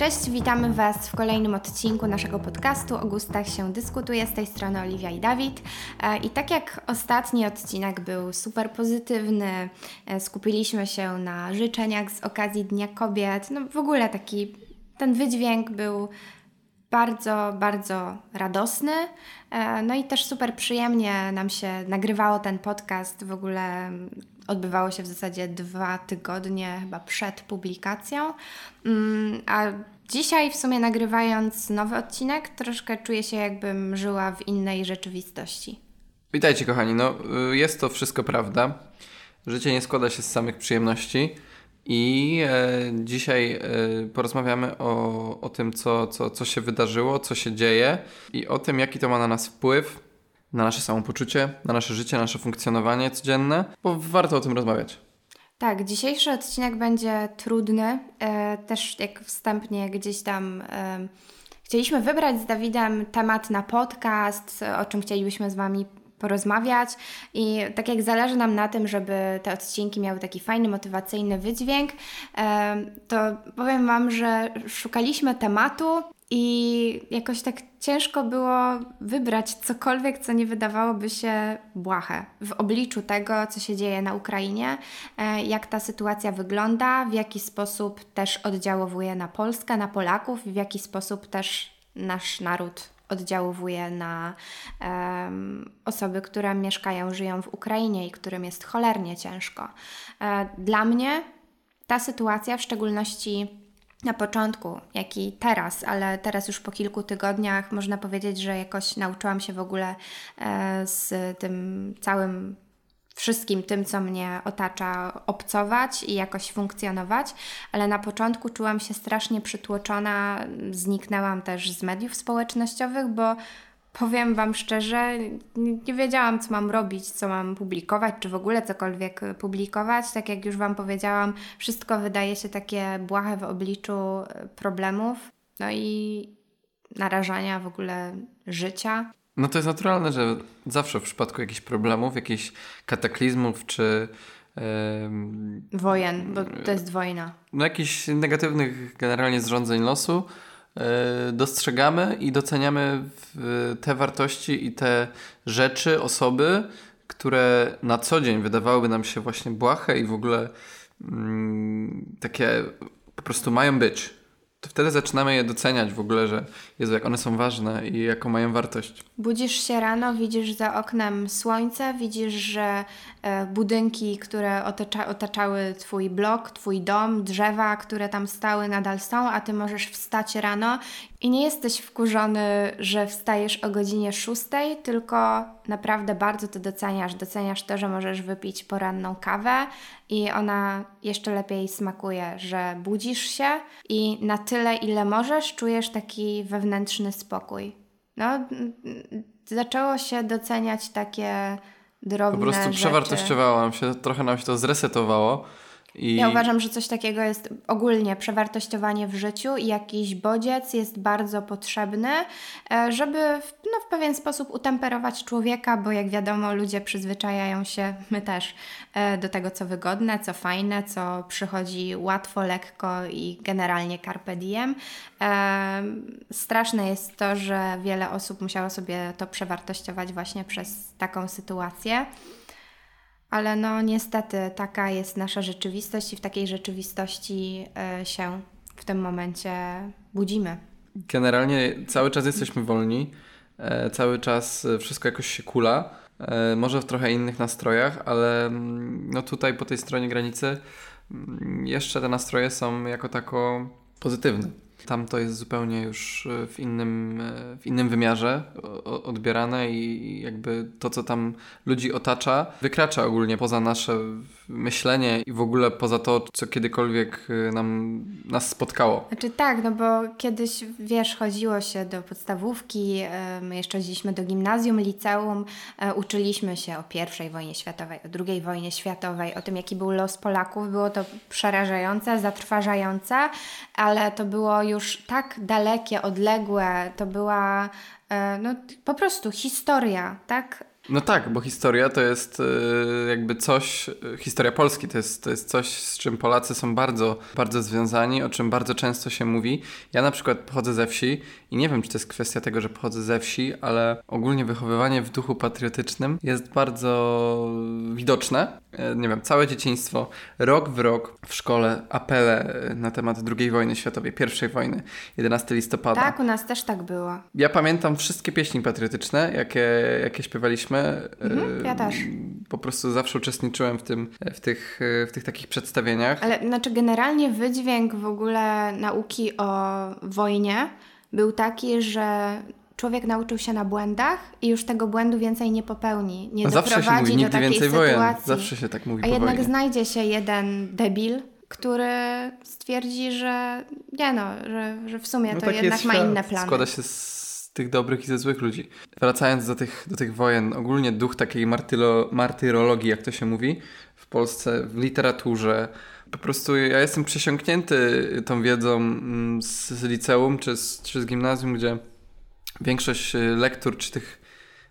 Cześć, witamy Was w kolejnym odcinku naszego podcastu O gustach się dyskutuje. Z tej strony Oliwia i Dawid. E, I tak jak ostatni odcinek był super pozytywny, e, skupiliśmy się na życzeniach z okazji Dnia Kobiet. No w ogóle taki ten wydźwięk był bardzo, bardzo radosny. E, no i też super przyjemnie nam się nagrywało ten podcast. W ogóle odbywało się w zasadzie dwa tygodnie chyba przed publikacją. Mm, a dzisiaj w sumie nagrywając nowy odcinek, troszkę czuję się jakbym żyła w innej rzeczywistości. Witajcie kochani, no y, jest to wszystko prawda. Życie nie składa się z samych przyjemności. I e, dzisiaj e, porozmawiamy o, o tym, co, co, co się wydarzyło, co się dzieje i o tym, jaki to ma na nas wpływ, na nasze samopoczucie, na nasze życie, nasze funkcjonowanie codzienne, bo warto o tym rozmawiać. Tak, dzisiejszy odcinek będzie trudny. E, też jak wstępnie gdzieś tam e, chcieliśmy wybrać z Dawidem temat na podcast, o czym chcielibyśmy z Wami porozmawiać. I tak jak zależy nam na tym, żeby te odcinki miały taki fajny, motywacyjny wydźwięk, to powiem Wam, że szukaliśmy tematu i jakoś tak ciężko było wybrać cokolwiek, co nie wydawałoby się błahe w obliczu tego, co się dzieje na Ukrainie, e, jak ta sytuacja wygląda, w jaki sposób też oddziałuje na Polskę, na Polaków, w jaki sposób też nasz naród oddziałuje na um, osoby, które mieszkają, żyją w Ukrainie i którym jest cholernie ciężko. E, dla mnie ta sytuacja, w szczególności na początku, jak i teraz, ale teraz już po kilku tygodniach można powiedzieć, że jakoś nauczyłam się w ogóle e, z tym całym wszystkim tym, co mnie otacza, obcować i jakoś funkcjonować, ale na początku czułam się strasznie przytłoczona, zniknęłam też z mediów społecznościowych, bo powiem Wam szczerze, nie wiedziałam, co mam robić, co mam publikować, czy w ogóle cokolwiek publikować. Tak jak już Wam powiedziałam, wszystko wydaje się takie błahe w obliczu problemów, no i narażania w ogóle życia. No to jest naturalne, że zawsze w przypadku jakichś problemów, jakichś kataklizmów czy. Yy, Wojen, bo to jest wojna. No jakichś negatywnych generalnie zrządzeń losu yy, dostrzegamy i doceniamy te wartości i te rzeczy, osoby, które na co dzień wydawałyby nam się właśnie błahe i w ogóle yy, takie po prostu mają być to wtedy zaczynamy je doceniać w ogóle, że Jezu, jak one są ważne i jaką mają wartość. Budzisz się rano, widzisz za oknem słońce, widzisz, że e, budynki, które otacza, otaczały Twój blok, Twój dom, drzewa, które tam stały, nadal są, a Ty możesz wstać rano i nie jesteś wkurzony, że wstajesz o godzinie 6, tylko naprawdę bardzo to doceniasz. Doceniasz to, że możesz wypić poranną kawę i ona jeszcze lepiej smakuje, że budzisz się i na tyle, ile możesz, czujesz taki wewnętrzny spokój. No, zaczęło się doceniać takie drobne Po prostu rzeczy. przewartościowałam się, trochę nam się to zresetowało. I... Ja uważam, że coś takiego jest ogólnie przewartościowanie w życiu i jakiś bodziec jest bardzo potrzebny, e, żeby w, no, w pewien sposób utemperować człowieka, bo jak wiadomo, ludzie przyzwyczajają się, my też, e, do tego, co wygodne, co fajne, co przychodzi łatwo, lekko i generalnie carpe diem. E, straszne jest to, że wiele osób musiało sobie to przewartościować właśnie przez taką sytuację. Ale no niestety taka jest nasza rzeczywistość i w takiej rzeczywistości y, się w tym momencie budzimy. Generalnie cały czas jesteśmy wolni, e, cały czas wszystko jakoś się kula, e, może w trochę innych nastrojach, ale mm, no tutaj po tej stronie granicy mm, jeszcze te nastroje są jako tako pozytywne. Tam to jest zupełnie już e, w innym, e, w innym wymiarze odbierane i jakby to, co tam ludzi otacza, wykracza ogólnie poza nasze myślenie i w ogóle poza to, co kiedykolwiek e, nam, nas spotkało. Znaczy tak, no bo kiedyś, wiesz, chodziło się do podstawówki, my jeszcze chodziliśmy do gimnazjum, liceum, uczyliśmy się o I wojnie światowej, o II wojnie światowej, o tym, jaki był los Polaków. Było to przerażające, zatrważające, ale to było już tak dalekie, odległe, to była e, no, po prostu historia, tak? No tak, bo historia to jest y, jakby coś, historia Polski to jest, to jest coś, z czym Polacy są bardzo, bardzo związani, o czym bardzo często się mówi. Ja na przykład pochodzę ze wsi i nie wiem, czy to jest kwestia tego, że pochodzę ze wsi, ale ogólnie wychowywanie w duchu patriotycznym jest bardzo widoczne. E, nie wiem, całe dzieciństwo, rok w rok w szkole apele na temat II wojny światowej, pierwszej wojny, 11 listopada. Tak, u nas też tak było. Ja pamiętam wszystkie pieśni patriotyczne, jakie, jakie śpiewaliśmy. Mhm, ja też. Po prostu zawsze uczestniczyłem w, tym, w, tych, w tych takich przedstawieniach. Ale znaczy generalnie wydźwięk w ogóle nauki o wojnie był taki, że człowiek nauczył się na błędach i już tego błędu więcej nie popełni. Nie Zawsze doprowadzi się mówi, do takiej więcej sytuacji. Wojen. Zawsze się tak mówi A jednak wojnie. znajdzie się jeden debil, który stwierdzi, że nie no, że, że w sumie No to taki jednak ma inne plany. Składa się z tych dobrych i ze złych ludzi. Wracając do tych, do tych wojen, ogólnie duch takiej martyro, martyrologii, jak to się mówi w Polsce, w literaturze. Po prostu ja jestem przesiąknięty tą wiedzą mm, z, z liceum czy z, czy z gimnazjum, gdzie większość y, lektur czy tych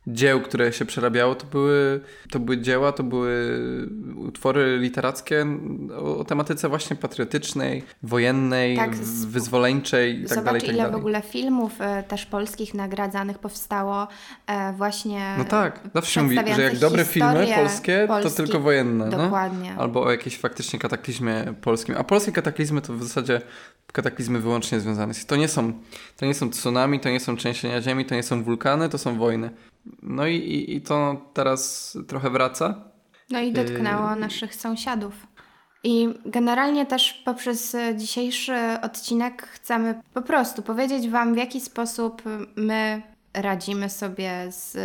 dzieł, które się przerabiało, to były, to były dzieła, to były utwory literackie o, o tematyce właśnie patriotycznej, wojennej, Tak, z- wyzwoleńczej i tak Zobacz, dalej, tak ile w ogóle filmów e, też polskich nagradzanych powstało e, właśnie No tak, zawsze mówi, że jak dobre filmy polskie, to Polski. tylko wojenne. No? Dokładnie. Albo o jakiejś faktycznie kataklizmie polskim. A polskie kataklizmy to w zasadzie kataklizmy wyłącznie związane z... To nie są, to nie są tsunami, to nie są trzęsienia ziemi, to nie są wulkany, to są wojny. No i, i, i to teraz trochę wraca. No i dotknęło Yy. naszych sąsiadów. I generalnie też poprzez dzisiejszy odcinek chcemy po prostu powiedzieć Wam, w jaki sposób my radzimy sobie z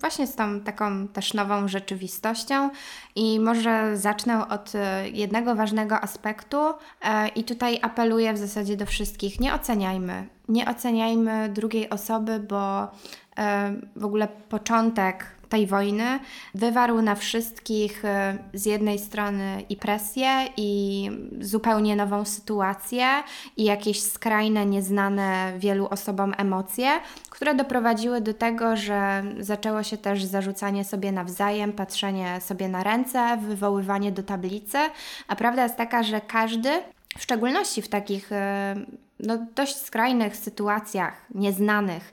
właśnie z tą taką też nową rzeczywistością. I może zacznę od jednego ważnego aspektu, e, i tutaj apeluję w zasadzie do wszystkich: nie oceniajmy. Nie oceniajmy drugiej osoby, bo w ogóle początek tej wojny wywarł na wszystkich e, z jednej strony i presję, i zupełnie nową sytuację, i jakieś skrajne, nieznane wielu osobom emocje, które doprowadziły do tego, że zaczęło się też zarzucanie sobie nawzajem, patrzenie sobie na ręce, wywoływanie do tablicy. A prawda jest taka, że każdy, w szczególności w takich e, no, dość skrajnych sytuacjach, nieznanych,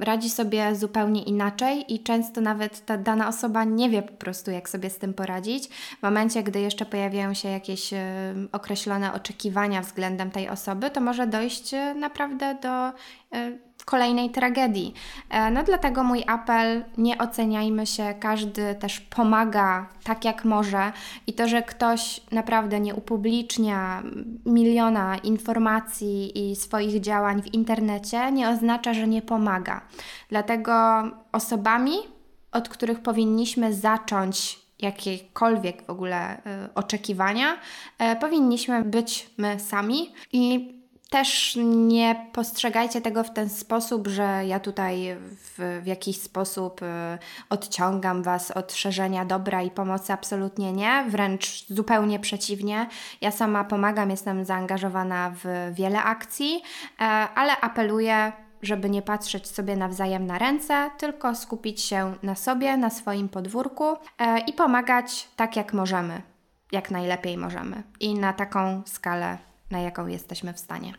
radzi sobie zupełnie inaczej i często nawet ta dana osoba nie wie po prostu, jak sobie z tym poradzić. W momencie, gdy jeszcze pojawiają się jakieś określone oczekiwania względem tej osoby, to może dojść e, naprawdę do kolejnej tragedii. E, No dlatego mój apel, nie oceniajmy się, każdy też pomaga tak jak może i to, że ktoś naprawdę nie upublicznia miliona informacji i swoich działań w internecie nie oznacza, że nie pomaga. Dlatego osobami, od których powinniśmy zacząć jakiekolwiek w ogóle y, oczekiwania, e, powinniśmy być my sami i też nie postrzegajcie tego w ten sposób, że ja tutaj w, w jakiś sposób y, odciągam Was od szerzenia dobra i pomocy. Absolutnie nie, wręcz zupełnie przeciwnie. Ja sama pomagam, jestem zaangażowana w wiele akcji, e, ale apeluję, żeby nie patrzeć sobie nawzajem na ręce, tylko skupić się na sobie, na swoim podwórku e, i pomagać tak, jak możemy, jak najlepiej możemy i na taką skalę, na jaką jesteśmy w stanie.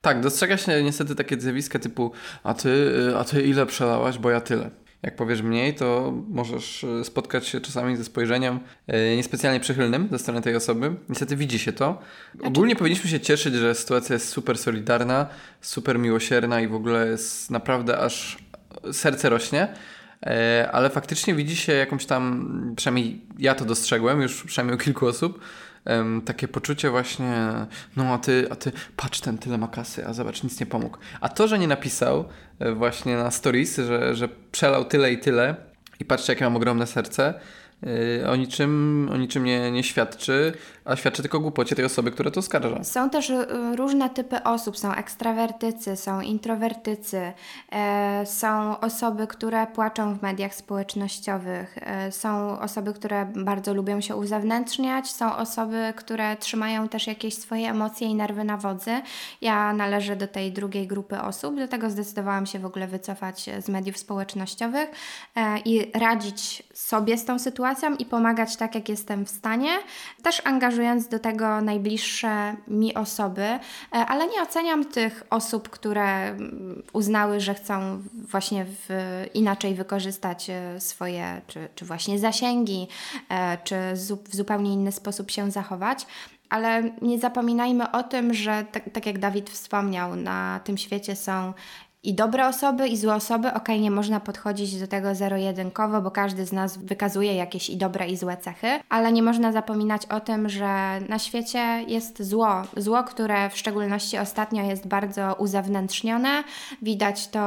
Tak, dostrzega się niestety takie zjawiska typu a ty, y, a ty ile przelałaś, bo ja tyle. Jak powiesz mniej, to możesz y, spotkać się czasami ze spojrzeniem y, niespecjalnie przychylnym ze strony tej osoby. Niestety widzi się to. Ogólnie powinniśmy się cieszyć, że sytuacja jest super solidarna, super miłosierna i w ogóle jest naprawdę aż serce rośnie. E, Ale faktycznie widzi się jakąś tam, przynajmniej ja to dostrzegłem już przynajmniej u kilku osób, em, takie poczucie właśnie, no a ty, a ty, patrz, ten tyle ma kasy, a zobacz, nic nie pomógł. A to, że nie napisał e, właśnie na stories, że, że przelał tyle i tyle i patrzcie, jakie mam ogromne serce, e, o niczym, o niczym nie, nie świadczy, a świadczy tylko głupocie tej osoby, która to oskarża. Są też y, różne typy osób. Są ekstrawertycy, są introwertycy, e, są osoby, które płaczą w mediach społecznościowych, e, są osoby, które bardzo lubią się uzewnętrzniać, są osoby, które trzymają też jakieś swoje emocje i nerwy na wodzy. Ja należę do tej drugiej grupy osób, dlatego zdecydowałam się w ogóle wycofać z mediów społecznościowych e, i radzić sobie z tą sytuacją i pomagać tak, jak jestem w stanie, też angażując do tego najbliższe mi osoby, e, ale nie oceniam tych osób, które mm, uznały, że chcą właśnie w, inaczej wykorzystać e, swoje, czy, czy właśnie zasięgi, czy w zupełnie inny sposób się zachować. Ale nie zapominajmy o tym, że tak, tak, jak Dawid wspomniał, na tym świecie są i dobre osoby, i złe osoby. Okay, nie można podchodzić do tego zero-jedynkowo, bo każdy z nas wykazuje jakieś i dobre, i złe cechy, ale nie można zapominać o tym, że na świecie jest zło. Zło, które w szczególności ostatnio jest bardzo uzewnętrznione. Widać to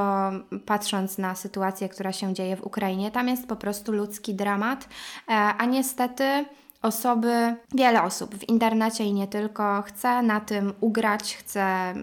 patrząc na sytuację, która się dzieje w Ukrainie. Tam jest po prostu ludzki dramat, e, a niestety osoby, wiele osób w internecie i nie tylko chce na tym ugrać, chce,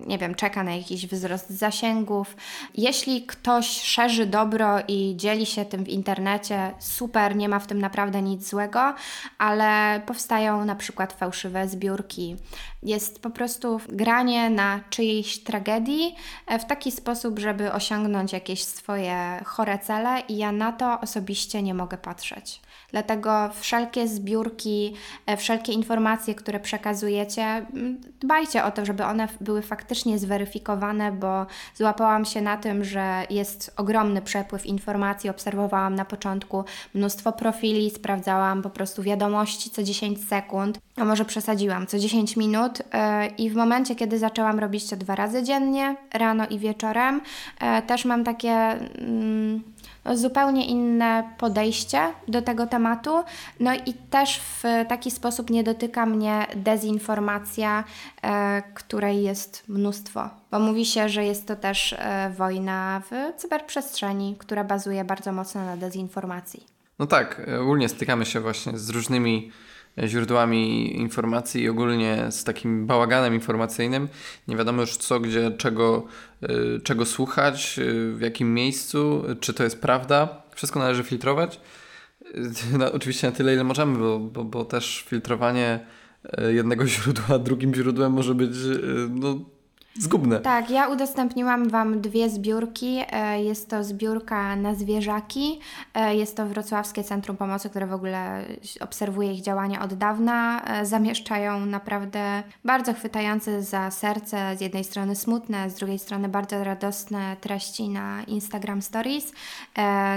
nie wiem, czeka na jakiś wzrost zasięgów. Jeśli ktoś szerzy dobro i dzieli się tym w internecie, super, nie ma w tym naprawdę nic złego, ale powstają na przykład fałszywe zbiórki. Jest po prostu granie na czyjejś tragedii e, w taki sposób, żeby osiągnąć jakieś swoje chore cele, i ja na to osobiście nie mogę patrzeć. Dlatego wszelkie zbiórki, e, wszelkie informacje, które przekazujecie, dbajcie o to, żeby one były faktycznie zweryfikowane, bo złapałam się na tym, że jest ogromny przepływ informacji. Obserwowałam na początku mnóstwo profili, sprawdzałam po prostu wiadomości co 10 sekund, a może przesadziłam, co 10 minut. E, I w momencie, kiedy zaczęłam robić to dwa razy dziennie, rano i wieczorem, e, też mam takie. Mm, zupełnie inne podejście do tego tematu. No i też w taki sposób nie dotyka mnie dezinformacja, e, której jest mnóstwo. Bo mówi się, że jest to też e, wojna w cyberprzestrzeni, która bazuje bardzo mocno na dezinformacji. No tak, ogólnie stykamy się właśnie z różnymi źródłami informacji i ogólnie z takim bałaganem informacyjnym. Nie wiadomo już co, gdzie, czego, y, czego słuchać, y, w jakim miejscu, czy to jest prawda. Wszystko należy filtrować. No, oczywiście na tyle, ile możemy, bo, bo, bo też filtrowanie y, jednego źródła drugim źródłem może być no, zgubne. Tak, ja udostępniłam Wam dwie zbiórki. E, jest to zbiórka na zwierzaki. E, jest to Wrocławskie Centrum Pomocy, które w ogóle obserwuje ich działania od dawna. E, zamieszczają naprawdę bardzo chwytające za serce, z jednej strony smutne, z drugiej strony bardzo radosne treści na Instagram Stories.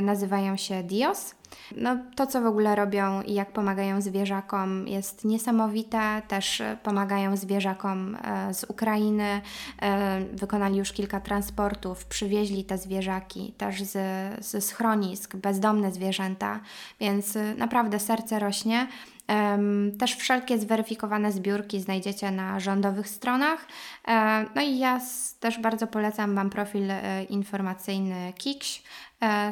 Nazywają się Dios. No, to, co w ogóle robią i jak pomagają zwierzakom, jest niesamowite. Też e, pomagają zwierzakom e, z Ukrainy. E, wykonali już kilka transportów, przywieźli te zwierzaki też ze, ze schronisk, bezdomne zwierzęta, więc naprawdę serce rośnie. Też wszelkie zweryfikowane zbiórki znajdziecie na rządowych stronach. No i ja też bardzo polecam Wam profil informacyjny Kikś,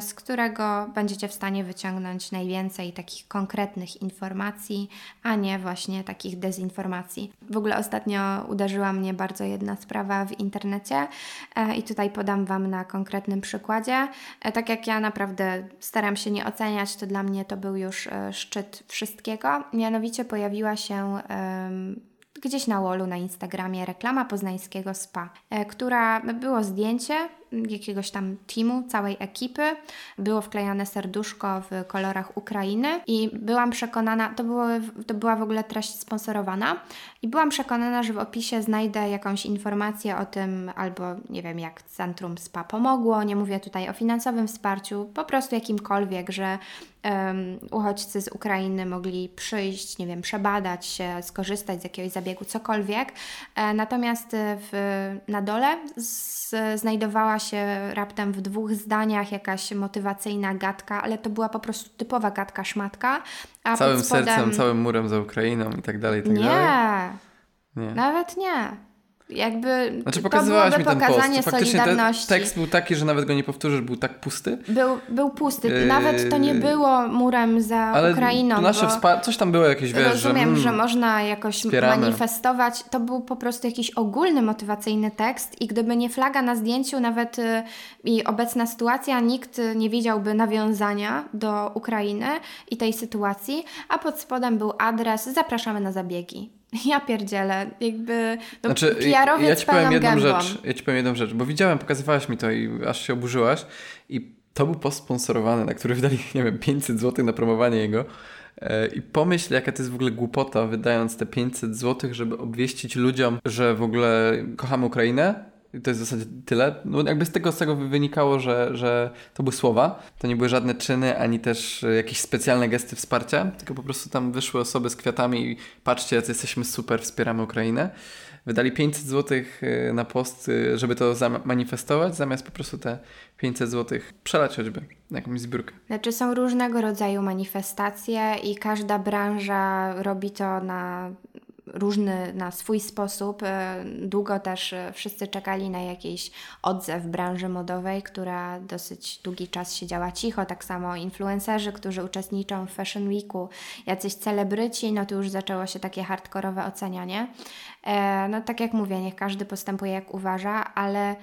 z którego będziecie w stanie wyciągnąć najwięcej takich konkretnych informacji, a nie właśnie takich dezinformacji. W ogóle ostatnio uderzyła mnie bardzo jedna sprawa w internecie e, i tutaj podam Wam na konkretnym przykładzie. E, tak jak ja naprawdę staram się nie oceniać, to dla mnie to był już szczyt wszystkiego. Mianowicie pojawiła się gdzieś na wallu na Instagramie reklama poznańskiego spa, która było zdjęcie jakiegoś tam teamu, całej ekipy. Było wklejone serduszko w kolorach Ukrainy i byłam przekonana, to, było, to była w ogóle treść sponsorowana i byłam przekonana, że w opisie znajdę jakąś informację o tym, albo nie wiem, jak Centrum SPA pomogło, nie mówię tutaj o finansowym wsparciu, po prostu jakimkolwiek, że um, uchodźcy z Ukrainy mogli przyjść, nie wiem, przebadać się, skorzystać z jakiegoś zabiegu, cokolwiek. E, natomiast w, na dole z, znajdowała się raptem w dwóch zdaniach jakaś motywacyjna gadka, ale to była po prostu typowa gadka szmatka. A całym spodem... sercem, całym murem za Ukrainą i tak dalej, i tak nie. dalej. Nie, nawet nie. Jakby Znaczy pokazywałaś mi ten pokazanie post. Faktycznie solidarności. tekst był taki, że nawet go nie powtórzysz, był tak pusty. Był, był pusty. Yy, Nawet to nie było murem za Ale Ukrainą. nasze coś tam było jakieś, wiesz, rozumiem, że, że, mm, można jakoś wspieramy. manifestować. To był po prostu jakiś ogólny, motywacyjny tekst i gdyby nie flaga na zdjęciu, nawet y, i obecna sytuacja, nikt nie widziałby nawiązania do Ukrainy i tej sytuacji, a pod spodem był adres zapraszamy na zabiegi. Ja pierdzielę, jakby no, Znaczy, PR-owiec ja ci powiem jedną gębą. rzecz. Ja ci powiem jedną rzecz, bo widziałem, pokazywałaś mi to i aż się oburzyłaś i to był post sponsorowany, na który wydali, nie wiem, 500 zł na promowanie jego. E, I pomyśl, jaka to jest w ogóle głupota, wydając te 500 zł, żeby obwieścić ludziom, że w ogóle kochamy Ukrainę. To jest w zasadzie tyle. No jakby z tego, z tego wynikało, że, że to były słowa, to nie były żadne czyny, ani też e, jakieś specjalne gesty wsparcia, tylko po prostu tam wyszły osoby z kwiatami i patrzcie, jacy jesteśmy super, wspieramy Ukrainę. Wydali 500 zł na post, y, żeby to zamanifestować, zamiast po prostu te 500 zł przelać choćby na jakąś zbiórkę. Znaczy są różnego rodzaju manifestacje i każda branża robi to na różny, na swój sposób. E, Długo też e, wszyscy czekali na jakiś odzew branży modowej, która dosyć długi czas siedziała cicho. Tak samo influencerzy, którzy uczestniczą w Fashion Weeku, jacyś celebryci, no to już zaczęło się takie hardkorowe ocenianie. E, No tak jak mówię, niech każdy postępuje jak uważa, ale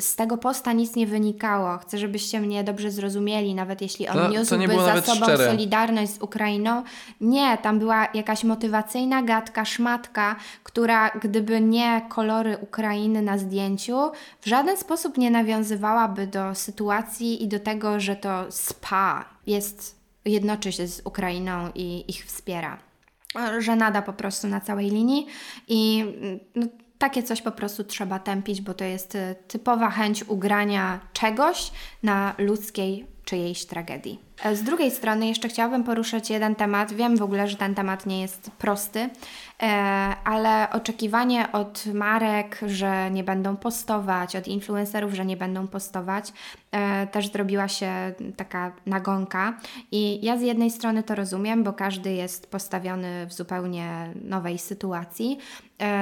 z tego posta nic nie wynikało. Chcę, żebyście mnie dobrze zrozumieli, nawet jeśli on To- to niósłby za sobą szczere. solidarność z Ukrainą. Nie, tam była jakaś motywacyjna gadka, szmatka, która gdyby nie kolory Ukrainy na zdjęciu, w żaden sposób nie nawiązywałaby do sytuacji i do tego, że to SPA jest, jednoczy się z Ukrainą i ich wspiera. Żenada po prostu na całej linii i mm, no, takie coś po prostu trzeba tępić, bo to jest y, typowa chęć ugrania czegoś na ludzkiej czyjejś tragedii. E, Z drugiej strony jeszcze chciałabym poruszyć jeden temat. Wiem w ogóle, że ten temat nie jest prosty, e, ale oczekiwanie od marek, że nie będą postować, od influencerów, że nie będą postować, e, też zrobiła się taka nagonka. I ja z jednej strony to rozumiem, bo każdy jest postawiony w zupełnie nowej sytuacji.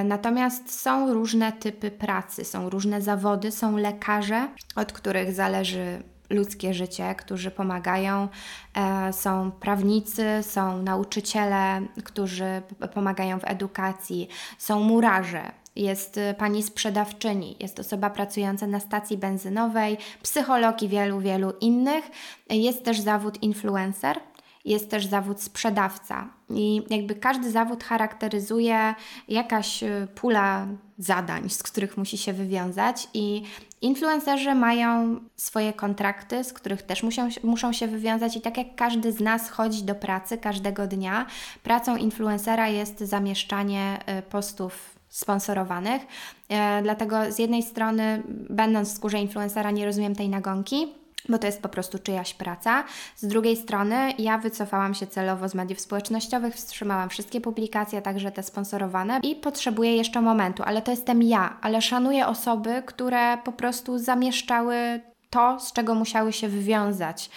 Natomiast są różne typy pracy, są różne zawody, są lekarze, od których zależy ludzkie życie, którzy pomagają. E, Są prawnicy, są nauczyciele, którzy pomagają w edukacji, są murarze. Jest y, pani sprzedawczyni, jest osoba pracująca na stacji benzynowej, psycholog i wielu, wielu innych. Jest też zawód influencer, jest też zawód sprzedawca. I jakby każdy zawód charakteryzuje jakaś y, pula zadań, z których musi się wywiązać, i influencerzy mają swoje kontrakty, z których też muszą, muszą się wywiązać, i tak jak każdy z nas chodzi do pracy każdego dnia, pracą influencera jest zamieszczanie y, postów sponsorowanych. E, Dlatego z jednej strony, będąc w skórze influencera, nie rozumiem tej nagonki, bo to jest po prostu czyjaś praca. Z drugiej strony, ja wycofałam się celowo z mediów społecznościowych, wstrzymałam wszystkie publikacje, także te sponsorowane i potrzebuję jeszcze momentu, ale to jestem ja, ale szanuję osoby, które po prostu zamieszczały to, z czego musiały się wywiązać.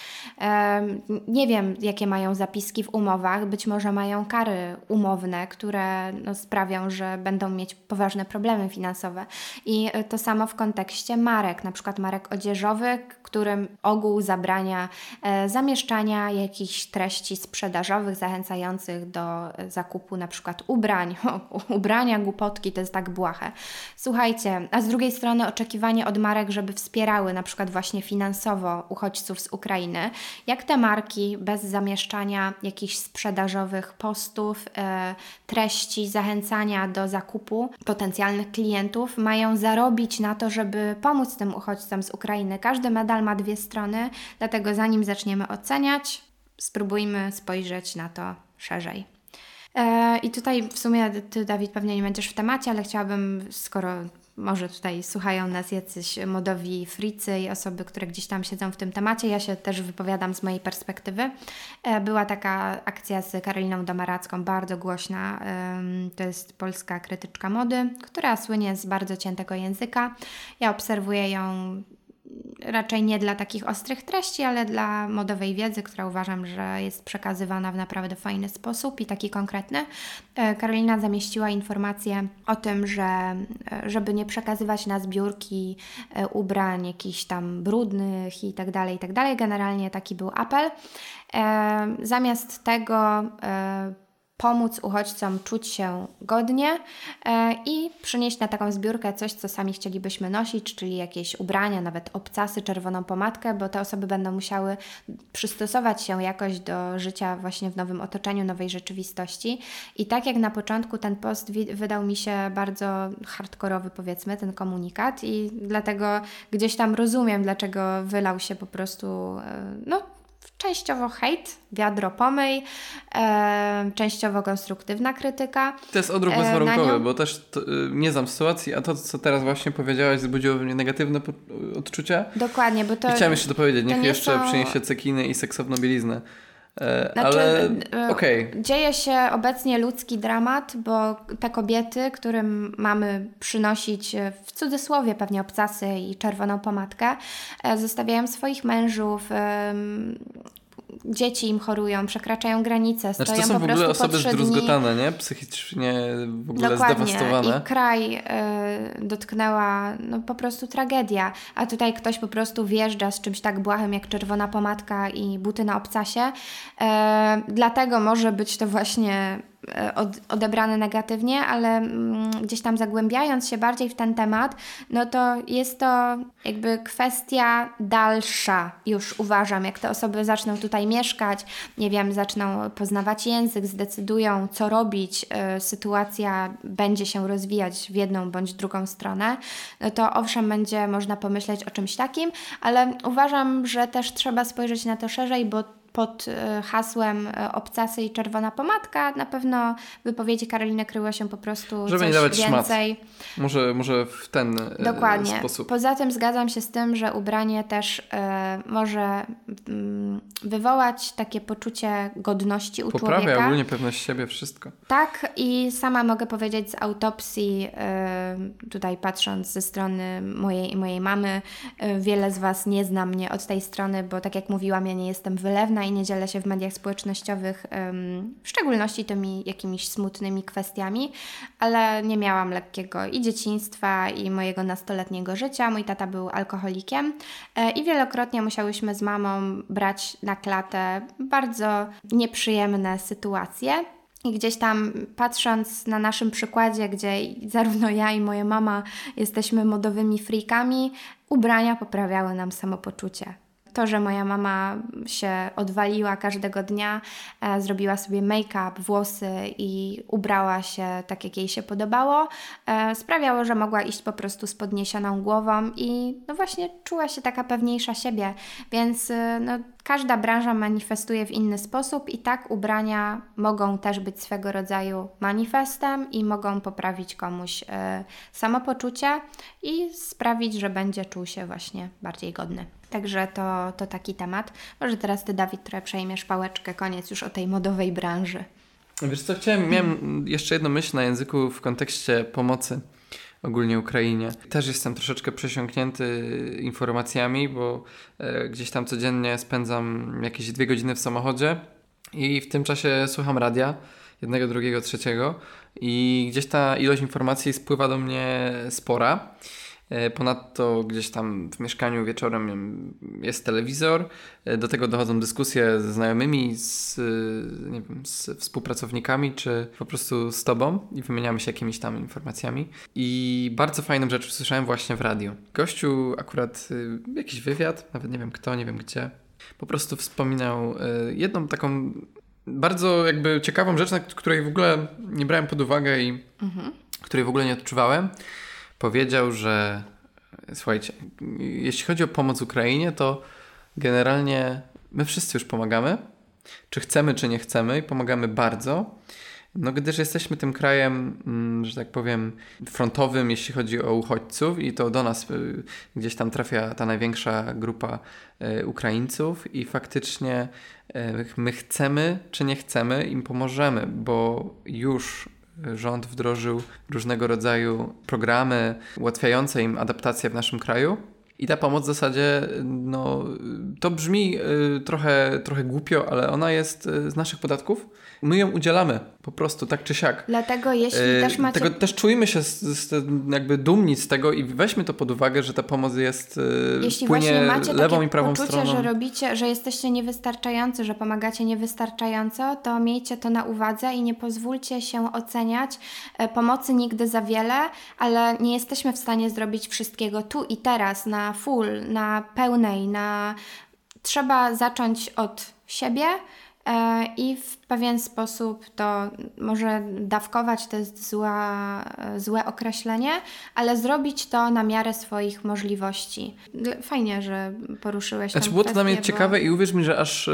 Nie wiem, jakie mają zapiski w umowach, być może mają kary umowne, które no, sprawią, że będą mieć poważne problemy finansowe. I y, to samo w kontekście marek, na przykład marek odzieżowych, którym ogół zabrania e, zamieszczania jakichś treści sprzedażowych zachęcających do e, zakupu na przykład ubrań. Ubrania, głupotki, to jest tak błahe. Słuchajcie, a z drugiej strony oczekiwanie od marek, żeby wspierały na przykład właśnie finansowo uchodźców z Ukrainy. Jak te marki bez zamieszczania jakichś sprzedażowych postów, e, treści, zachęcania do zakupu potencjalnych klientów mają zarobić na to, żeby pomóc tym uchodźcom z Ukrainy? Każdy medal ma dwie strony, dlatego zanim zaczniemy oceniać, spróbujmy spojrzeć na to szerzej. E, I tutaj w sumie Ty, Dawid, pewnie nie będziesz w temacie, ale chciałabym, skoro może tutaj słuchają nas jacyś modowi fricy i osoby, które gdzieś tam siedzą w tym temacie, ja się też wypowiadam z mojej perspektywy. E, Była taka akcja z Karoliną Domaracką, bardzo głośna. To jest polska krytyczka mody, która słynie z bardzo ciętego języka. Ja obserwuję ją raczej nie dla takich ostrych treści, ale dla modowej wiedzy, która uważam, że jest przekazywana w naprawdę fajny sposób i taki konkretny. E, Karolina zamieściła informację o tym, że e, żeby nie przekazywać na zbiórki e, ubrań jakichś tam brudnych i tak dalej, i tak dalej. Generalnie taki był apel. Zamiast tego pomóc uchodźcom czuć się godnie e, i przynieść na taką zbiórkę coś, co sami chcielibyśmy nosić, czyli jakieś ubrania, nawet obcasy, czerwoną pomadkę, bo te osoby będą musiały przystosować się jakoś do życia właśnie w nowym otoczeniu, nowej rzeczywistości. I tak jak na początku ten post wydał mi się bardzo hardkorowy, powiedzmy, ten komunikat, i dlatego gdzieś tam rozumiem, dlaczego wylał się po prostu, e, no, częściowo hejt, wiadro pomyj, e, częściowo konstruktywna krytyka. To jest odruch e, bezwarunkowy, bo też to, y, nie znam sytuacji, a to, co teraz właśnie powiedziałaś, wzbudziło we mnie negatywne odczucia. Dokładnie, bo to... I chciałem jeszcze to powiedzieć, niech jeszcze to... przyniesie cekiny i seksowną bieliznę. E, znaczy, ale e, okay. dzieje się obecnie ludzki dramat, bo te kobiety, którym mamy przynosić e, w cudzysłowie pewnie obcasy i czerwoną pomadkę, zostawiają swoich mężów, dzieci im chorują, przekraczają granice, znaczy, stoją to są po w ogóle osoby zdruzgotane, nie? Psychicznie w ogóle Dokładnie. zdewastowane. I kraj y, dotknęła no, po prostu tragedia. A tutaj ktoś po prostu wjeżdża z czymś tak błahym jak czerwona pomadka i buty na obcasie. Y, dlatego może być to właśnie odebrane negatywnie, ale mm, gdzieś tam zagłębiając się bardziej w ten temat, no to jest to jakby kwestia dalsza, już uważam, jak te osoby zaczną tutaj mieszkać, nie wiem, zaczną poznawać język, zdecydują, co robić, y, sytuacja będzie się rozwijać w jedną bądź drugą stronę, no to owszem, będzie można pomyśleć o czymś takim, ale uważam, że też trzeba spojrzeć na to szerzej, bo pod e, hasłem e, obcasy i czerwona pomadka. Na pewno wypowiedzi Karoliny kryło się po prostu Żeby coś nie więcej. Może, może w ten e, Dokładnie. sposób. Poza tym zgadzam się z tym, że ubranie też może mm, wywołać takie poczucie godności u Poprawia człowieka. ogólnie pewność siebie, wszystko. Tak i sama mogę powiedzieć z autopsji, tutaj patrząc ze strony mojej, mojej mamy, wiele z Was nie zna mnie od tej strony, bo tak jak mówiłam, ja nie jestem wylewna i nie dzielę się w mediach społecznościowych, w szczególności tymi jakimiś smutnymi kwestiami, ale nie miałam lekkiego i dzieciństwa, i mojego nastoletniego życia. Mój tata był alkoholikiem e, i wielokrotnie musiałyśmy z mamą brać na klatę bardzo nieprzyjemne sytuacje. I gdzieś tam patrząc na naszym przykładzie, gdzie zarówno ja i moja mama jesteśmy modowymi freakami, ubrania poprawiały nam samopoczucie. To, że moja mama się odwaliła każdego dnia, e, zrobiła sobie make-up, włosy i ubrała się tak, jak jej się podobało, e, sprawiało, że mogła iść po prostu z podniesioną głową i no właśnie czuła się taka pewniejsza siebie. Więc e, no, każda branża manifestuje w inny sposób i tak ubrania mogą też być swego rodzaju manifestem i mogą poprawić komuś e, samopoczucie i sprawić, że będzie czuł się właśnie bardziej godny. Także to, to taki temat. Może teraz Ty, Dawid, trochę przejmiesz pałeczkę, koniec już o tej modowej branży. Wiesz co, chciałem, miałem jeszcze jedną myśl na języku w kontekście pomocy ogólnie Ukrainie. Też jestem troszeczkę przesiąknięty informacjami, bo e, gdzieś tam codziennie spędzam jakieś dwie godziny w samochodzie i w tym czasie słucham radia jednego, drugiego, trzeciego i gdzieś ta ilość informacji spływa do mnie spora. E, ponadto gdzieś tam w mieszkaniu wieczorem jest telewizor, e, do tego dochodzą dyskusje ze znajomymi, z, e, nie wiem, z współpracownikami, czy po prostu z tobą i wymieniamy się jakimiś tam informacjami. I bardzo fajną rzecz usłyszałem właśnie w radiu. Gościu akurat jakiś wywiad, nawet nie wiem kto, nie wiem gdzie, po prostu wspominał jedną taką bardzo jakby ciekawą rzecz, której w ogóle nie brałem pod uwagę i mhm. której w ogóle nie odczuwałem powiedział, że słuchajcie, jeśli chodzi o pomoc Ukrainie, to generalnie my wszyscy już pomagamy, czy chcemy, czy nie chcemy, i pomagamy bardzo. No, gdyż jesteśmy tym krajem, mm, że tak powiem, frontowym, jeśli chodzi o uchodźców, i to do nas y, gdzieś tam trafia ta największa grupa y, Ukraińców, i faktycznie y, my chcemy, czy nie chcemy, im pomożemy, bo już rząd wdrożył różnego rodzaju programy ułatwiające im adaptację w naszym kraju. I ta pomoc w zasadzie, no, to brzmi y, trochę, trochę głupio, ale ona jest y, z naszych podatków. My ją udzielamy po prostu tak czy siak. Dlatego jeśli Y, też macie... Tego, też czujmy się z, z, jakby dumni z tego i weźmy to pod uwagę, że ta pomoc jest y, Jeśli płynie macie lewą i prawą poczucie, stroną. że robicie, że jesteście niewystarczający, że pomagacie niewystarczająco, to miejcie to na uwadze i nie pozwólcie się oceniać. E, Pomocy nigdy za wiele, ale nie jesteśmy w stanie zrobić wszystkiego tu i teraz, na full, na pełnej, na... Trzeba zacząć od siebie e, i w pewien sposób to może dawkować, to jest zła, e, złe określenie, ale zrobić to na miarę swoich możliwości. Fajnie, że poruszyłeś Znaczy tę było to dla mnie bo- ciekawe i uwierz mi, że aż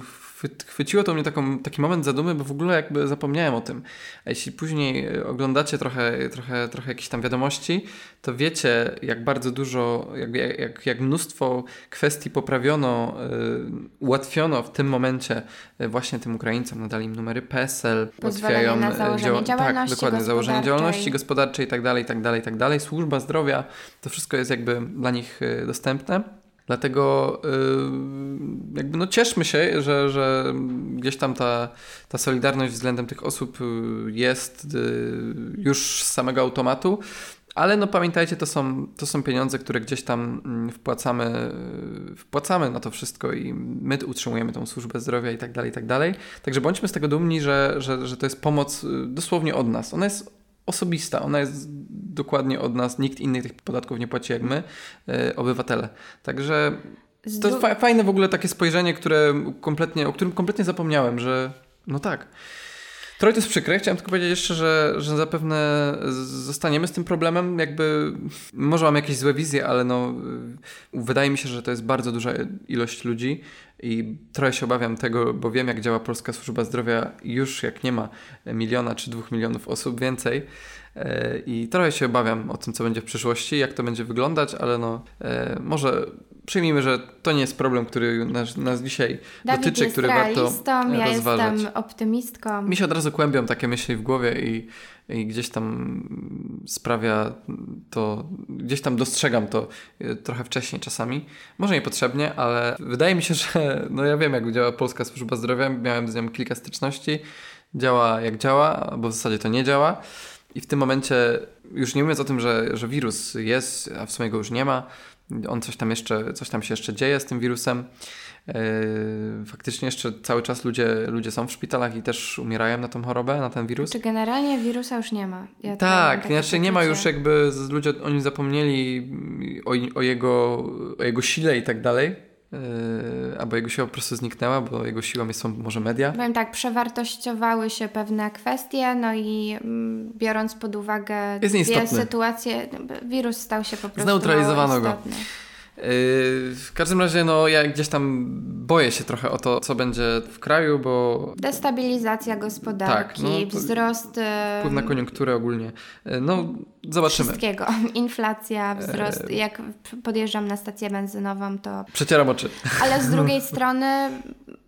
chwy- chwyciło to mnie taką, taki moment zadumy, bo w ogóle jakby zapomniałem o tym. A jeśli później oglądacie trochę, trochę, trochę jakieś tam wiadomości, to wiecie jak bardzo dużo, jak, jak, jak mnóstwo kwestii poprawiono, yy, ułatwiono w tym momencie yy, właśnie tym Ukraińcom, nadali im numery PESEL, ułatwiają, działa- działalności tak, dokładnie, założenie działalności gospodarczej i tak dalej, i tak dalej, i tak dalej. Służba zdrowia, to wszystko jest jakby dla nich yy, dostępne. Dlatego yy, jakby no cieszmy się, że, że gdzieś tam ta, ta solidarność względem tych osób yy, jest yy, już z samego automatu. Ale no pamiętajcie, to są, to są pieniądze, które gdzieś tam mm, wpłacamy, wpłacamy na to wszystko i my utrzymujemy tą służbę zdrowia i tak dalej, i tak dalej. Także bądźmy z tego dumni, że, że, że to jest pomoc dosłownie od nas. Ona jest osobista, ona jest dokładnie od nas, nikt innych tych podatków nie płaci jak my, yy, obywatele. Także to jest fa- fajne w ogóle takie spojrzenie, które kompletnie, o którym kompletnie zapomniałem, że no tak. Trochę to jest przykre. Chciałem tylko powiedzieć jeszcze, że, że zapewne zostaniemy z tym problemem. Jakby może mam jakieś złe wizje, ale no, wydaje mi się, że to jest bardzo duża ilość ludzi i trochę się obawiam tego, bo wiem, jak działa polska służba zdrowia już jak nie ma miliona czy dwóch milionów osób więcej. E, I trochę się obawiam o tym, co będzie w przyszłości, jak to będzie wyglądać, ale no e, może przyjmijmy, że to nie jest problem, który nas, nas dzisiaj Dawid dotyczy, który warto ja rozważać. jestem optymistką. Mi się od razu kłębią takie myśli w głowie i, i gdzieś tam sprawia to, gdzieś tam dostrzegam to e, trochę wcześniej czasami. Może niepotrzebnie, ale wydaje mi się, że no ja wiem jak działa Polska Służba Zdrowia, miałem z nią kilka styczności, działa jak działa, bo w zasadzie to nie działa. I w tym momencie, już nie mówiąc o tym, że, że wirus jest, a w sumie go już nie ma, on coś tam jeszcze, coś tam się jeszcze dzieje z tym wirusem. Yy, Faktycznie jeszcze cały czas ludzie, ludzie są w szpitalach i też umierają na tą chorobę, na ten wirus. Czy generalnie wirusa już nie ma? Ja Tak, znaczy nie ma już jakby, ludzie o nim zapomnieli o, o, jego, o jego sile i tak dalej. Yy, albo jego siła po prostu zniknęła, bo jego siłą są może media. Powiem tak, przewartościowały się pewne kwestie, no i mm, biorąc pod uwagę dwie sytuacje, wirus stał się po prostu Zneutralizowano go. Yy, W każdym razie, no ja gdzieś tam boję się trochę o to, co będzie w kraju, bo Destabilizacja gospodarki, Tak, no wzrost wpływ na koniunkturę ogólnie. Yy, No, zobaczymy. wszystkiego. Inflacja, wzrost. E. Jak podjeżdżam na stację benzynową, to Przecieram oczy. Ale z drugiej strony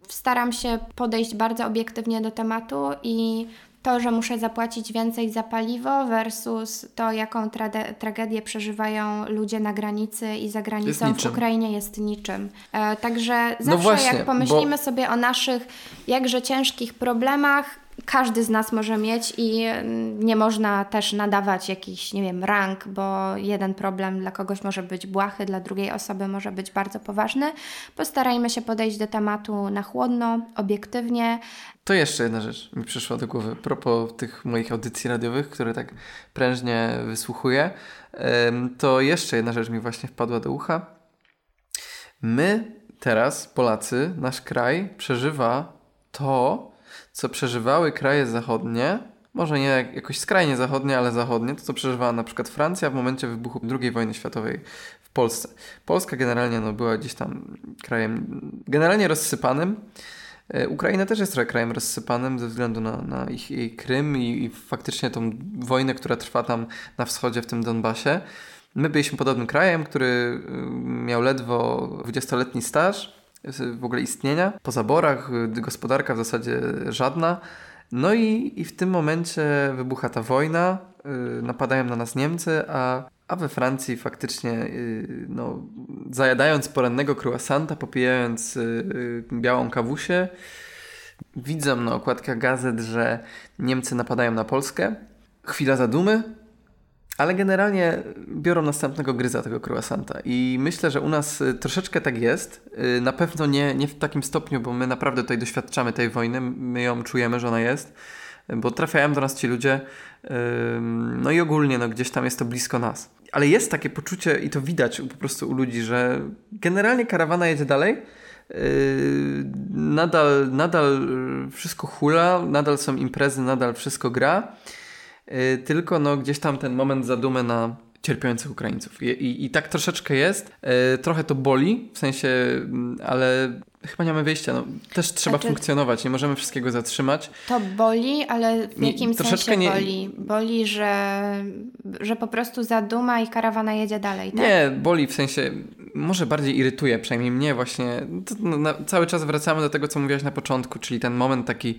staram się podejść bardzo obiektywnie do tematu i to, że muszę zapłacić więcej za paliwo versus to, jaką trade- tragedię przeżywają ludzie na granicy i za granicą w. Ukrainie jest niczym. E, także zawsze No właśnie, jak pomyślimy sobie o naszych jakże ciężkich problemach, każdy z nas może mieć i mm, nie można też nadawać jakichś, nie wiem, rank, bo jeden problem dla kogoś może być błahy, dla drugiej osoby może być bardzo poważny. Postarajmy się podejść do tematu na chłodno, obiektywnie. To jeszcze jedna rzecz mi przyszła do głowy. Propos tych moich audycji radiowych, które tak prężnie wysłuchuję, to jeszcze jedna rzecz mi właśnie wpadła do ucha. My teraz, Polacy, nasz kraj przeżywa to, co przeżywały kraje zachodnie, może nie jak- jakoś skrajnie zachodnie, ale zachodnie, to co przeżywała na przykład Francja w momencie wybuchu II wojny światowej w Polsce. Polska generalnie no, była gdzieś tam krajem generalnie rozsypanym. E, Ukraina też jest trochę krajem rozsypanym ze względu na, na ich, jej Krym i, i faktycznie tą wojnę, która trwa tam na wschodzie, w tym Donbasie. My byliśmy podobnym krajem, który y, miał ledwo 20-letni staż w ogóle istnienia. Po zaborach, y, gospodarka w zasadzie żadna. No i, i w tym momencie wybucha ta wojna, y, napadają na nas Niemcy, a A we Francji faktycznie, yy, no, zajadając porannego croissanta, popijając białą kawusię, widzę na okładkach gazet, że Niemcy napadają na Polskę. Chwila zadumy, ale generalnie biorą następnego gryza tego croissanta i myślę, że u nas y, troszeczkę tak jest. Y, na pewno nie, nie w takim stopniu, bo my naprawdę tutaj doświadczamy tej wojny, my ją czujemy, że ona jest, bo trafiają do nas ci ludzie, no i ogólnie no, gdzieś tam jest to blisko nas. Ale jest takie poczucie i to widać po prostu u ludzi, że generalnie karawana jedzie dalej, y, nadal, nadal wszystko hula, nadal są imprezy, nadal wszystko gra. Y, tylko no, gdzieś tam ten moment zadumy na cierpiących Ukraińców. I, i, I, tak troszeczkę jest. Y, trochę to boli, w sensie, mm, ale chyba nie mamy wyjścia. No, też trzeba znaczy, funkcjonować, nie możemy wszystkiego zatrzymać. To boli, ale w jakim sensie nie... boli? Boli, że, że po prostu zaduma i karawana jedzie dalej, tak? Nie, boli w sensie, może bardziej irytuje, przynajmniej mnie właśnie. To, no, na, cały czas wracamy do tego, co mówiłaś na początku, czyli ten moment taki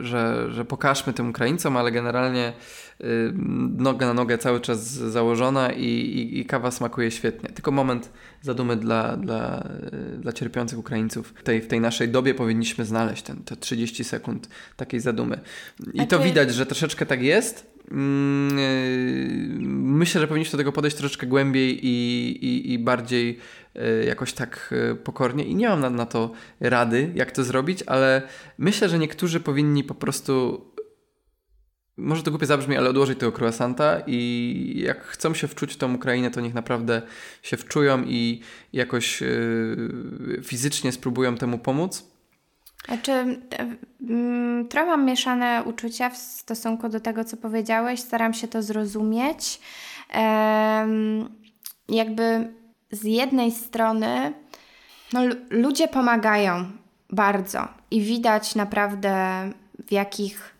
że, że pokażmy tym Ukraińcom, ale generalnie y, noga na nogę cały czas założona i, i, i kawa smakuje świetnie. Tylko moment zadumy dla, dla, y, dla cierpiących Ukraińców. W tej, w tej naszej dobie powinniśmy znaleźć ten, te 30 sekund takiej zadumy. I to widać, że troszeczkę tak jest. Mm, y, myślę, że powinniśmy do tego podejść troszeczkę głębiej i, i, i bardziej E, jakoś tak e, pokornie i nie mam na, na to rady, jak to zrobić, ale myślę, że niektórzy powinni po prostu może to głupie zabrzmi, ale odłożyć tego croissanta i jak chcą się wczuć w tą Ukrainę, to niech naprawdę się wczują i jakoś yy, fizycznie spróbują temu pomóc. Znaczy, trochę mam mieszane uczucia w stosunku do tego, co powiedziałeś. Staram się to zrozumieć. jakby z jednej strony no, ludzie pomagają bardzo i widać naprawdę w jakich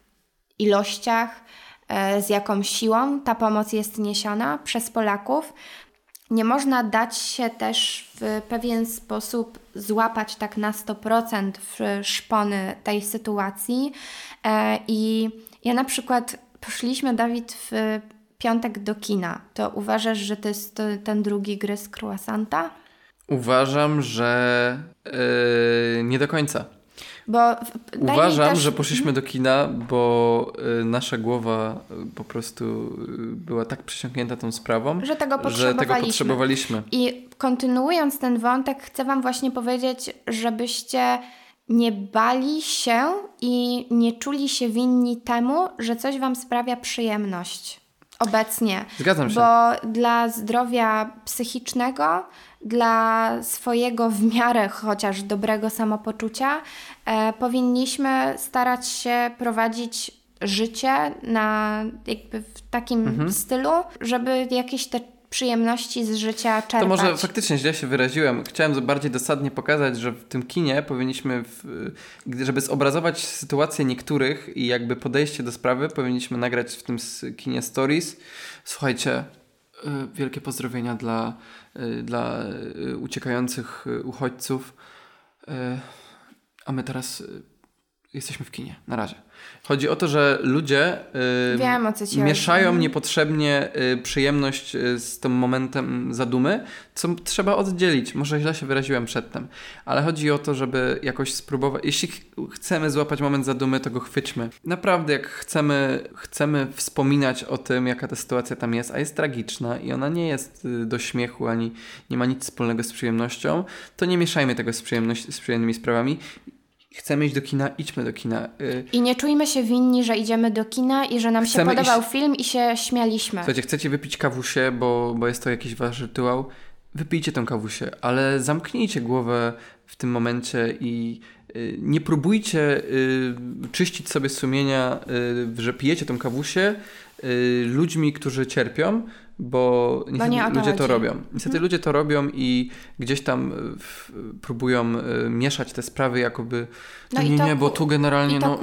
ilościach, e, z jaką siłą ta pomoc jest niesiona przez Polaków. Nie można dać się też w pewien sposób złapać tak na 100% w szpony tej sytuacji. E, I ja na przykład poszliśmy, Dawid, w piątek do kina, to uważasz, że to jest ten drugi gry croissanta? Uważam, że yy, nie do końca. Bo Uważam, też... że poszliśmy do kina, bo y, nasza głowa y, po prostu y, była tak przesiąknięta tą sprawą, że tego potrzebowaliśmy. Że tego potrzebowaliśmy. I kontynuując ten wątek, chcę Wam właśnie powiedzieć, żebyście nie bali się i nie czuli się winni temu, że coś Wam sprawia przyjemność obecnie. Zgadzam się. Bo dla zdrowia psychicznego, dla swojego w miarę chociaż dobrego samopoczucia, e, powinniśmy starać się prowadzić życie na jakby w takim mhm. stylu, żeby jakieś te przyjemności z życia czerpać. To może faktycznie źle się wyraziłem. Chciałem bardziej dosadnie pokazać, że w tym kinie powinniśmy, w, żeby zobrazować sytuację niektórych i jakby podejście do sprawy, powinniśmy nagrać w tym kinie stories. Słuchajcie, y, wielkie pozdrowienia dla, y, dla y, uciekających uchodźców. A my teraz jesteśmy w kinie. Na razie. Chodzi o to, że ludzie yy, Wiem, mieszają chodzi. niepotrzebnie yy, przyjemność yy, z tym momentem zadumy, co trzeba oddzielić. Może źle się wyraziłem przedtem, ale chodzi o to, żeby jakoś spróbować. Jeśli ch chcemy złapać moment zadumy, to go chwyćmy. Naprawdę, jak chcemy, chcemy wspominać o tym, jaka ta sytuacja tam jest, a jest tragiczna i ona nie jest y, do śmiechu ani nie ma nic wspólnego z przyjemnością, to nie mieszajmy tego z, z przyjemnymi sprawami chcemy iść do kina, idźmy do kina. Y, I nie czujmy się winni, że idziemy do kina i że nam chcemy się podobał iść... film i się śmialiśmy. Słuchajcie, chcecie wypić kawusie, bo, bo jest to jakiś wasz rytuał, wypijcie tę kawusię, ale zamknijcie głowę w tym momencie i y, nie próbujcie y, czyścić sobie sumienia, że pijecie tę kawusię ludźmi, którzy cierpią, bo niestety nie ludzie to robią. Niestety mhm. ludzie to robią i gdzieś tam e, w, próbują y, mieszać te sprawy jakoby no nie, nie, bo tu generalnie no,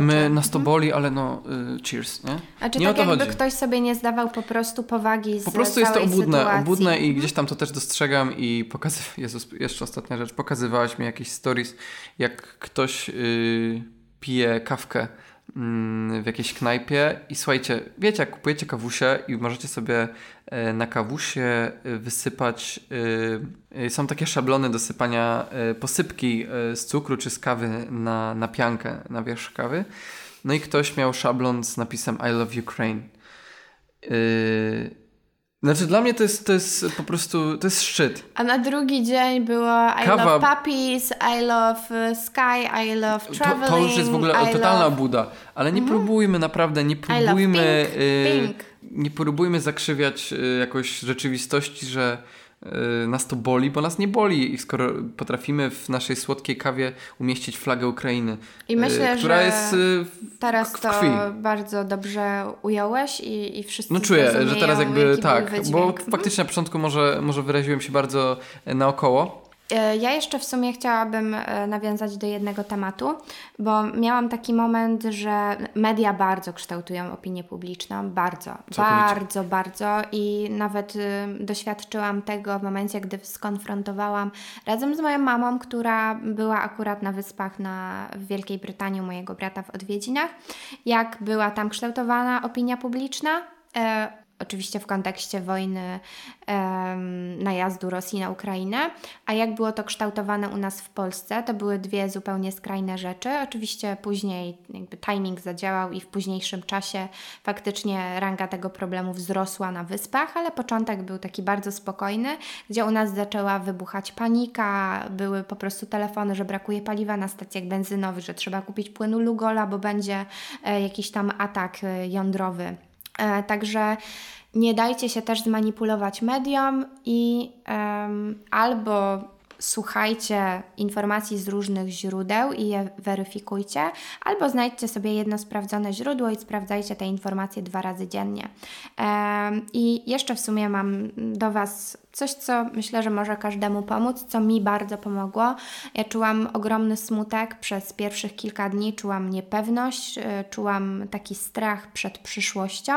my nas to mhm. boli, ale no y, cheers, nie? A czy nie tak jakby chodzi. ktoś sobie nie zdawał po prostu powagi z Po prostu jest to obłudne, sytuacji. obłudne i mhm. gdzieś tam to też dostrzegam i pokazywałem, Jezus, jeszcze ostatnia rzecz, pokazywałaś mi jakieś stories, jak ktoś y, pije kawkę w jakiejś knajpie i słuchajcie, wiecie, jak kupujecie kawusie i możecie sobie e, na kawusie e, wysypać, są takie szablony do sypania posypki z cukru czy z kawy na, na piankę, na wierzch kawy. No i ktoś miał szablon z napisem I love Ukraine. Znaczy dla mnie to jest, to jest po prostu, to jest szczyt. A na drugi dzień było I Kawa... love puppies, I love sky, I love traveling. To, to już jest w ogóle I totalna love... buda. Ale nie mm próbujmy naprawdę, nie próbujmy... Pink. Y, Pink. Nie próbujmy zakrzywiać y, jakoś rzeczywistości, że Y, nas to boli, bo nas nie boli, skoro potrafimy w naszej słodkiej kawie umieścić flagę Ukrainy, I myślę, y, która że jest y, teraz to bardzo dobrze ująłeś i, i wszyscy No czuję, że teraz jakby tak, bo faktycznie na początku może, może wyraziłem się bardzo naokoło, E, ja jeszcze w sumie chciałabym e, nawiązać do jednego tematu, bo miałam taki moment, że media bardzo kształtują opinię publiczną, bardzo, bardzo, bardzo i nawet y, doświadczyłam tego w momencie, gdy skonfrontowałam razem z moją mamą, która była akurat na wyspach na, w Wielkiej Brytanii, mojego brata w odwiedzinach, jak była tam kształtowana opinia publiczna. Oczywiście w kontekście wojny um, najazdu Rosji na Ukrainę, a jak było to kształtowane u nas w Polsce, to były dwie zupełnie skrajne rzeczy. Oczywiście później jakby timing zadziałał i w późniejszym czasie faktycznie ranga tego problemu wzrosła na wyspach, ale początek był taki bardzo spokojny, gdzie u nas zaczęła wybuchać panika, były po prostu telefony, że brakuje paliwa na stacjach benzynowych, że trzeba kupić płynu Lugola, bo będzie e, jakiś tam atak e, jądrowy także nie dajcie się też zmanipulować mediom i um, albo słuchajcie informacji z różnych źródeł i je weryfikujcie, albo znajdźcie sobie jedno sprawdzone źródło i sprawdzajcie te informacje dwa razy dziennie. I jeszcze w sumie mam do Was coś, co myślę, że może każdemu pomóc, co mi bardzo pomogło. Ja czułam ogromny smutek przez pierwszych kilka dni, czułam niepewność, e, czułam taki strach przed przyszłością.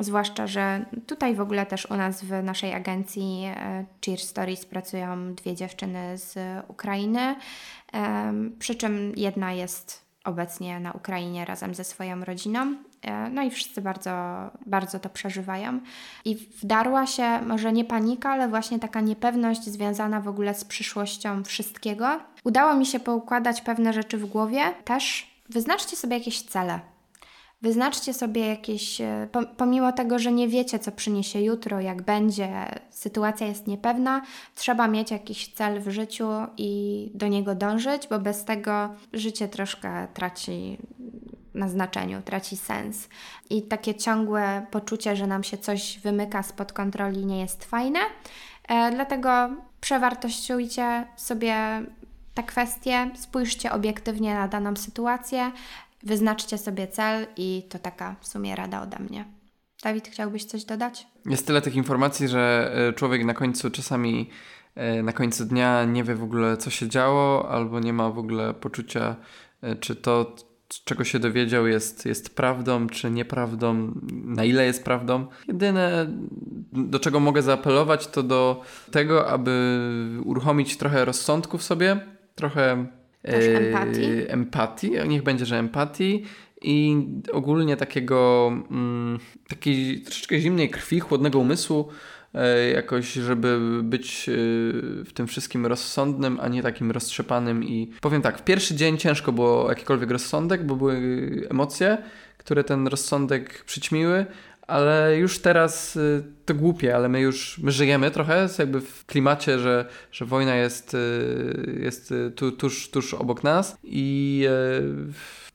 Zwłaszcza, że tutaj w ogóle też u nas w naszej agencji e, Cheer Stories pracują dwie dziewczyny z Ukrainy, przy czym jedna jest obecnie na Ukrainie razem ze swoją rodziną. E, no i wszyscy bardzo, bardzo to przeżywają. I wdarła się może nie panika, ale właśnie taka niepewność związana w ogóle z przyszłością wszystkiego. Udało mi się poukładać pewne rzeczy w głowie. Też wyznaczcie sobie jakieś cele. Wyznaczcie sobie jakieś, e, pomimo tego, że nie wiecie, co przyniesie jutro, jak będzie, sytuacja jest niepewna, trzeba mieć jakiś cel w życiu i do niego dążyć, bo bez tego życie troszkę traci na znaczeniu, traci sens. I takie ciągłe poczucie, że nam się coś wymyka spod kontroli, nie jest fajne. E, dlatego przewartościujcie sobie te kwestie, spójrzcie obiektywnie na daną sytuację, Wyznaczcie sobie cel i to taka w sumie rada ode mnie. Dawid, chciałbyś coś dodać? Jest tyle tych informacji, że e, człowiek na końcu czasami e, na końcu dnia nie wie w ogóle, co się działo, albo nie ma w ogóle poczucia, e, czy to, czego się dowiedział, jest, jest prawdą, czy nieprawdą, na ile jest prawdą. Jedyne, do czego mogę zaapelować, to do tego, aby uruchomić trochę rozsądku w sobie, trochę empatii. empatii, niech będzie, że empatii i ogólnie takiego mm, takiej troszeczkę zimnej krwi, chłodnego umysłu, e, jakoś, żeby być e, w tym wszystkim rozsądnym, a nie takim roztrzepanym i powiem tak, w pierwszy dzień ciężko było jakikolwiek rozsądek, bo były emocje, które ten rozsądek przyćmiły, ale już teraz y, to głupie, ale my już my żyjemy trochę jakby w klimacie, że, że wojna jest, y, jest y, tu, tuż, tuż obok nas i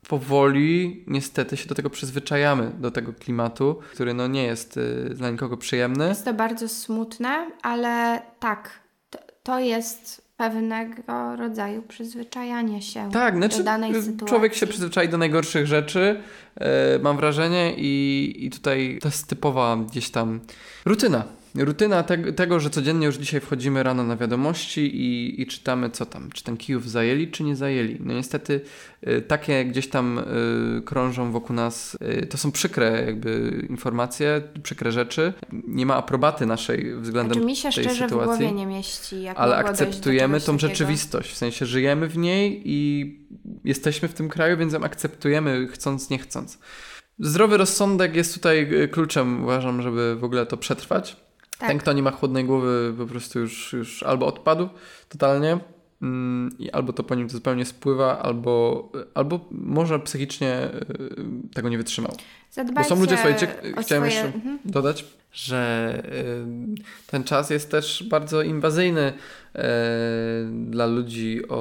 powoli niestety się do tego przyzwyczajamy, do tego klimatu, który no nie jest dla nikogo przyjemny. Jest to bardzo smutne, ale tak, to, to jest pewnego rodzaju przyzwyczajanie się tak, znaczy, do danej sytuacji. Człowiek się przyzwyczai do najgorszych rzeczy, yy, mam wrażenie, i, i tutaj to jest typowa gdzieś tam rutyna. Rutyna te, tego, że codziennie już dzisiaj wchodzimy rano na wiadomości i, i czytamy, co tam, czy ten Kijów zajęli, czy nie zajęli. No niestety y, takie gdzieś tam y, krążą wokół nas, y, to są przykre jakby informacje, przykre rzeczy. Nie ma aprobaty naszej względem Znaczy mi się tej szczerze sytuacji. w głowie nie mieści. Jak ale akceptujemy tą takiego. rzeczywistość, w sensie żyjemy w niej i jesteśmy w tym kraju, więc ją akceptujemy chcąc, nie chcąc. Zdrowy rozsądek jest tutaj y, kluczem, uważam, żeby w ogóle to przetrwać. Tak. Ten, kto nie ma chłodnej głowy, po prostu już, już albo odpadł totalnie, mm, i albo to po nim zupełnie spływa, albo, albo może psychicznie y, tego nie wytrzymał. Bo Zadbajcie są ludzie, słuchajcie, chciałem swoje... jeszcze Mhm. dodać, że ten czas jest też bardzo inwazyjny y, dla ludzi o,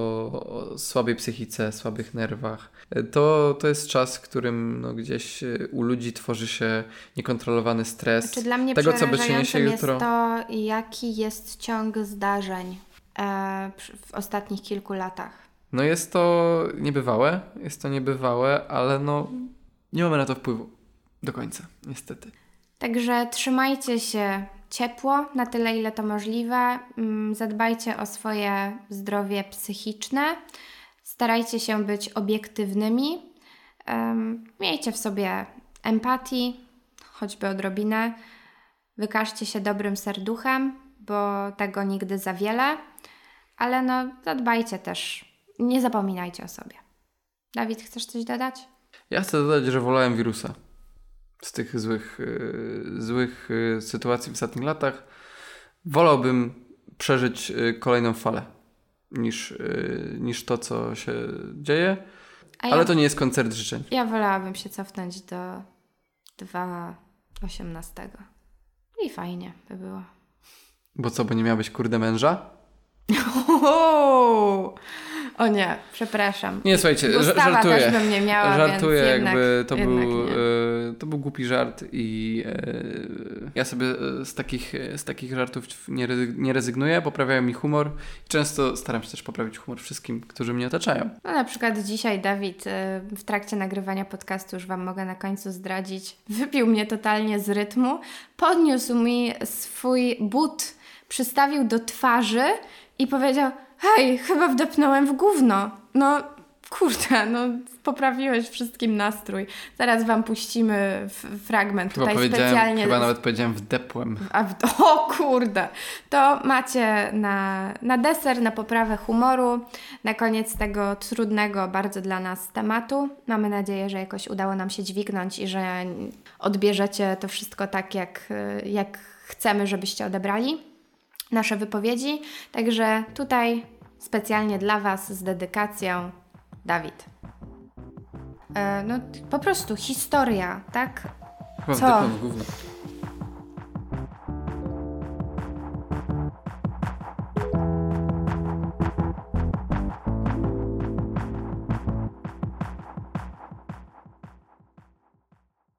o słabej psychice, słabych nerwach. Y, To, to jest czas, w którym no, gdzieś y, u ludzi tworzy się niekontrolowany stres. Czy dla mnie tego, co by się przerażającym jutro. jest to, jaki jest ciąg zdarzeń e, w ostatnich kilku latach. No jest to niebywałe, jest to niebywałe, ale no nie mamy na to wpływu do końca, niestety. Także trzymajcie się ciepło na tyle, ile to możliwe. Mm, Zadbajcie o swoje zdrowie psychiczne. Starajcie się być obiektywnymi. Miejcie w sobie empatii, choćby odrobinę. Wykażcie się dobrym serduchem, bo tego nigdy za wiele. Ale no, zadbajcie też. Nie zapominajcie o sobie. Dawid, chcesz coś dodać? Ja chcę dodać, że wolałem wirusa z tych złych, y, złych y, sytuacji w ostatnich latach. Wolałbym przeżyć y, kolejną falę niż, niż to, co się dzieje, A ale to nie jest koncert życzeń. Ja wolałabym się cofnąć do 2018. I fajnie by było. Bo co, bo nie miałbyś kurde męża? O nie, przepraszam. Nie, słuchajcie, Gustawa żartuję. też bym nie miała, Żartuję, więc jednak, jakby to, jednak był, e, to był głupi żart i e, ja sobie e, z takich, z takich żartów nie, nie rezygnuję, poprawiają mi humor często staram się też poprawić humor wszystkim, którzy mnie otaczają. No na przykład dzisiaj Dawid y, w trakcie nagrywania podcastu, już Wam mogę na końcu zdradzić, wypił mnie totalnie z rytmu, podniósł mi swój but, przystawił do twarzy i powiedział hej, chyba wdepnąłem w gówno. No kurde, no poprawiłeś wszystkim nastrój. Zaraz Wam puścimy fragment Chyba, tutaj specjalnie. chyba nawet powiedziałem wdepłem. A w, o kurde! To macie na, na deser, na poprawę humoru, na koniec tego trudnego bardzo dla nas tematu. Mamy nadzieję, że jakoś udało nam się dźwignąć i że odbierzecie to wszystko tak, jak, jak chcemy, żebyście odebrali nasze wypowiedzi. Także tutaj specjalnie dla Was z dedykacją Dawid. E, no po prostu historia, tak? Co?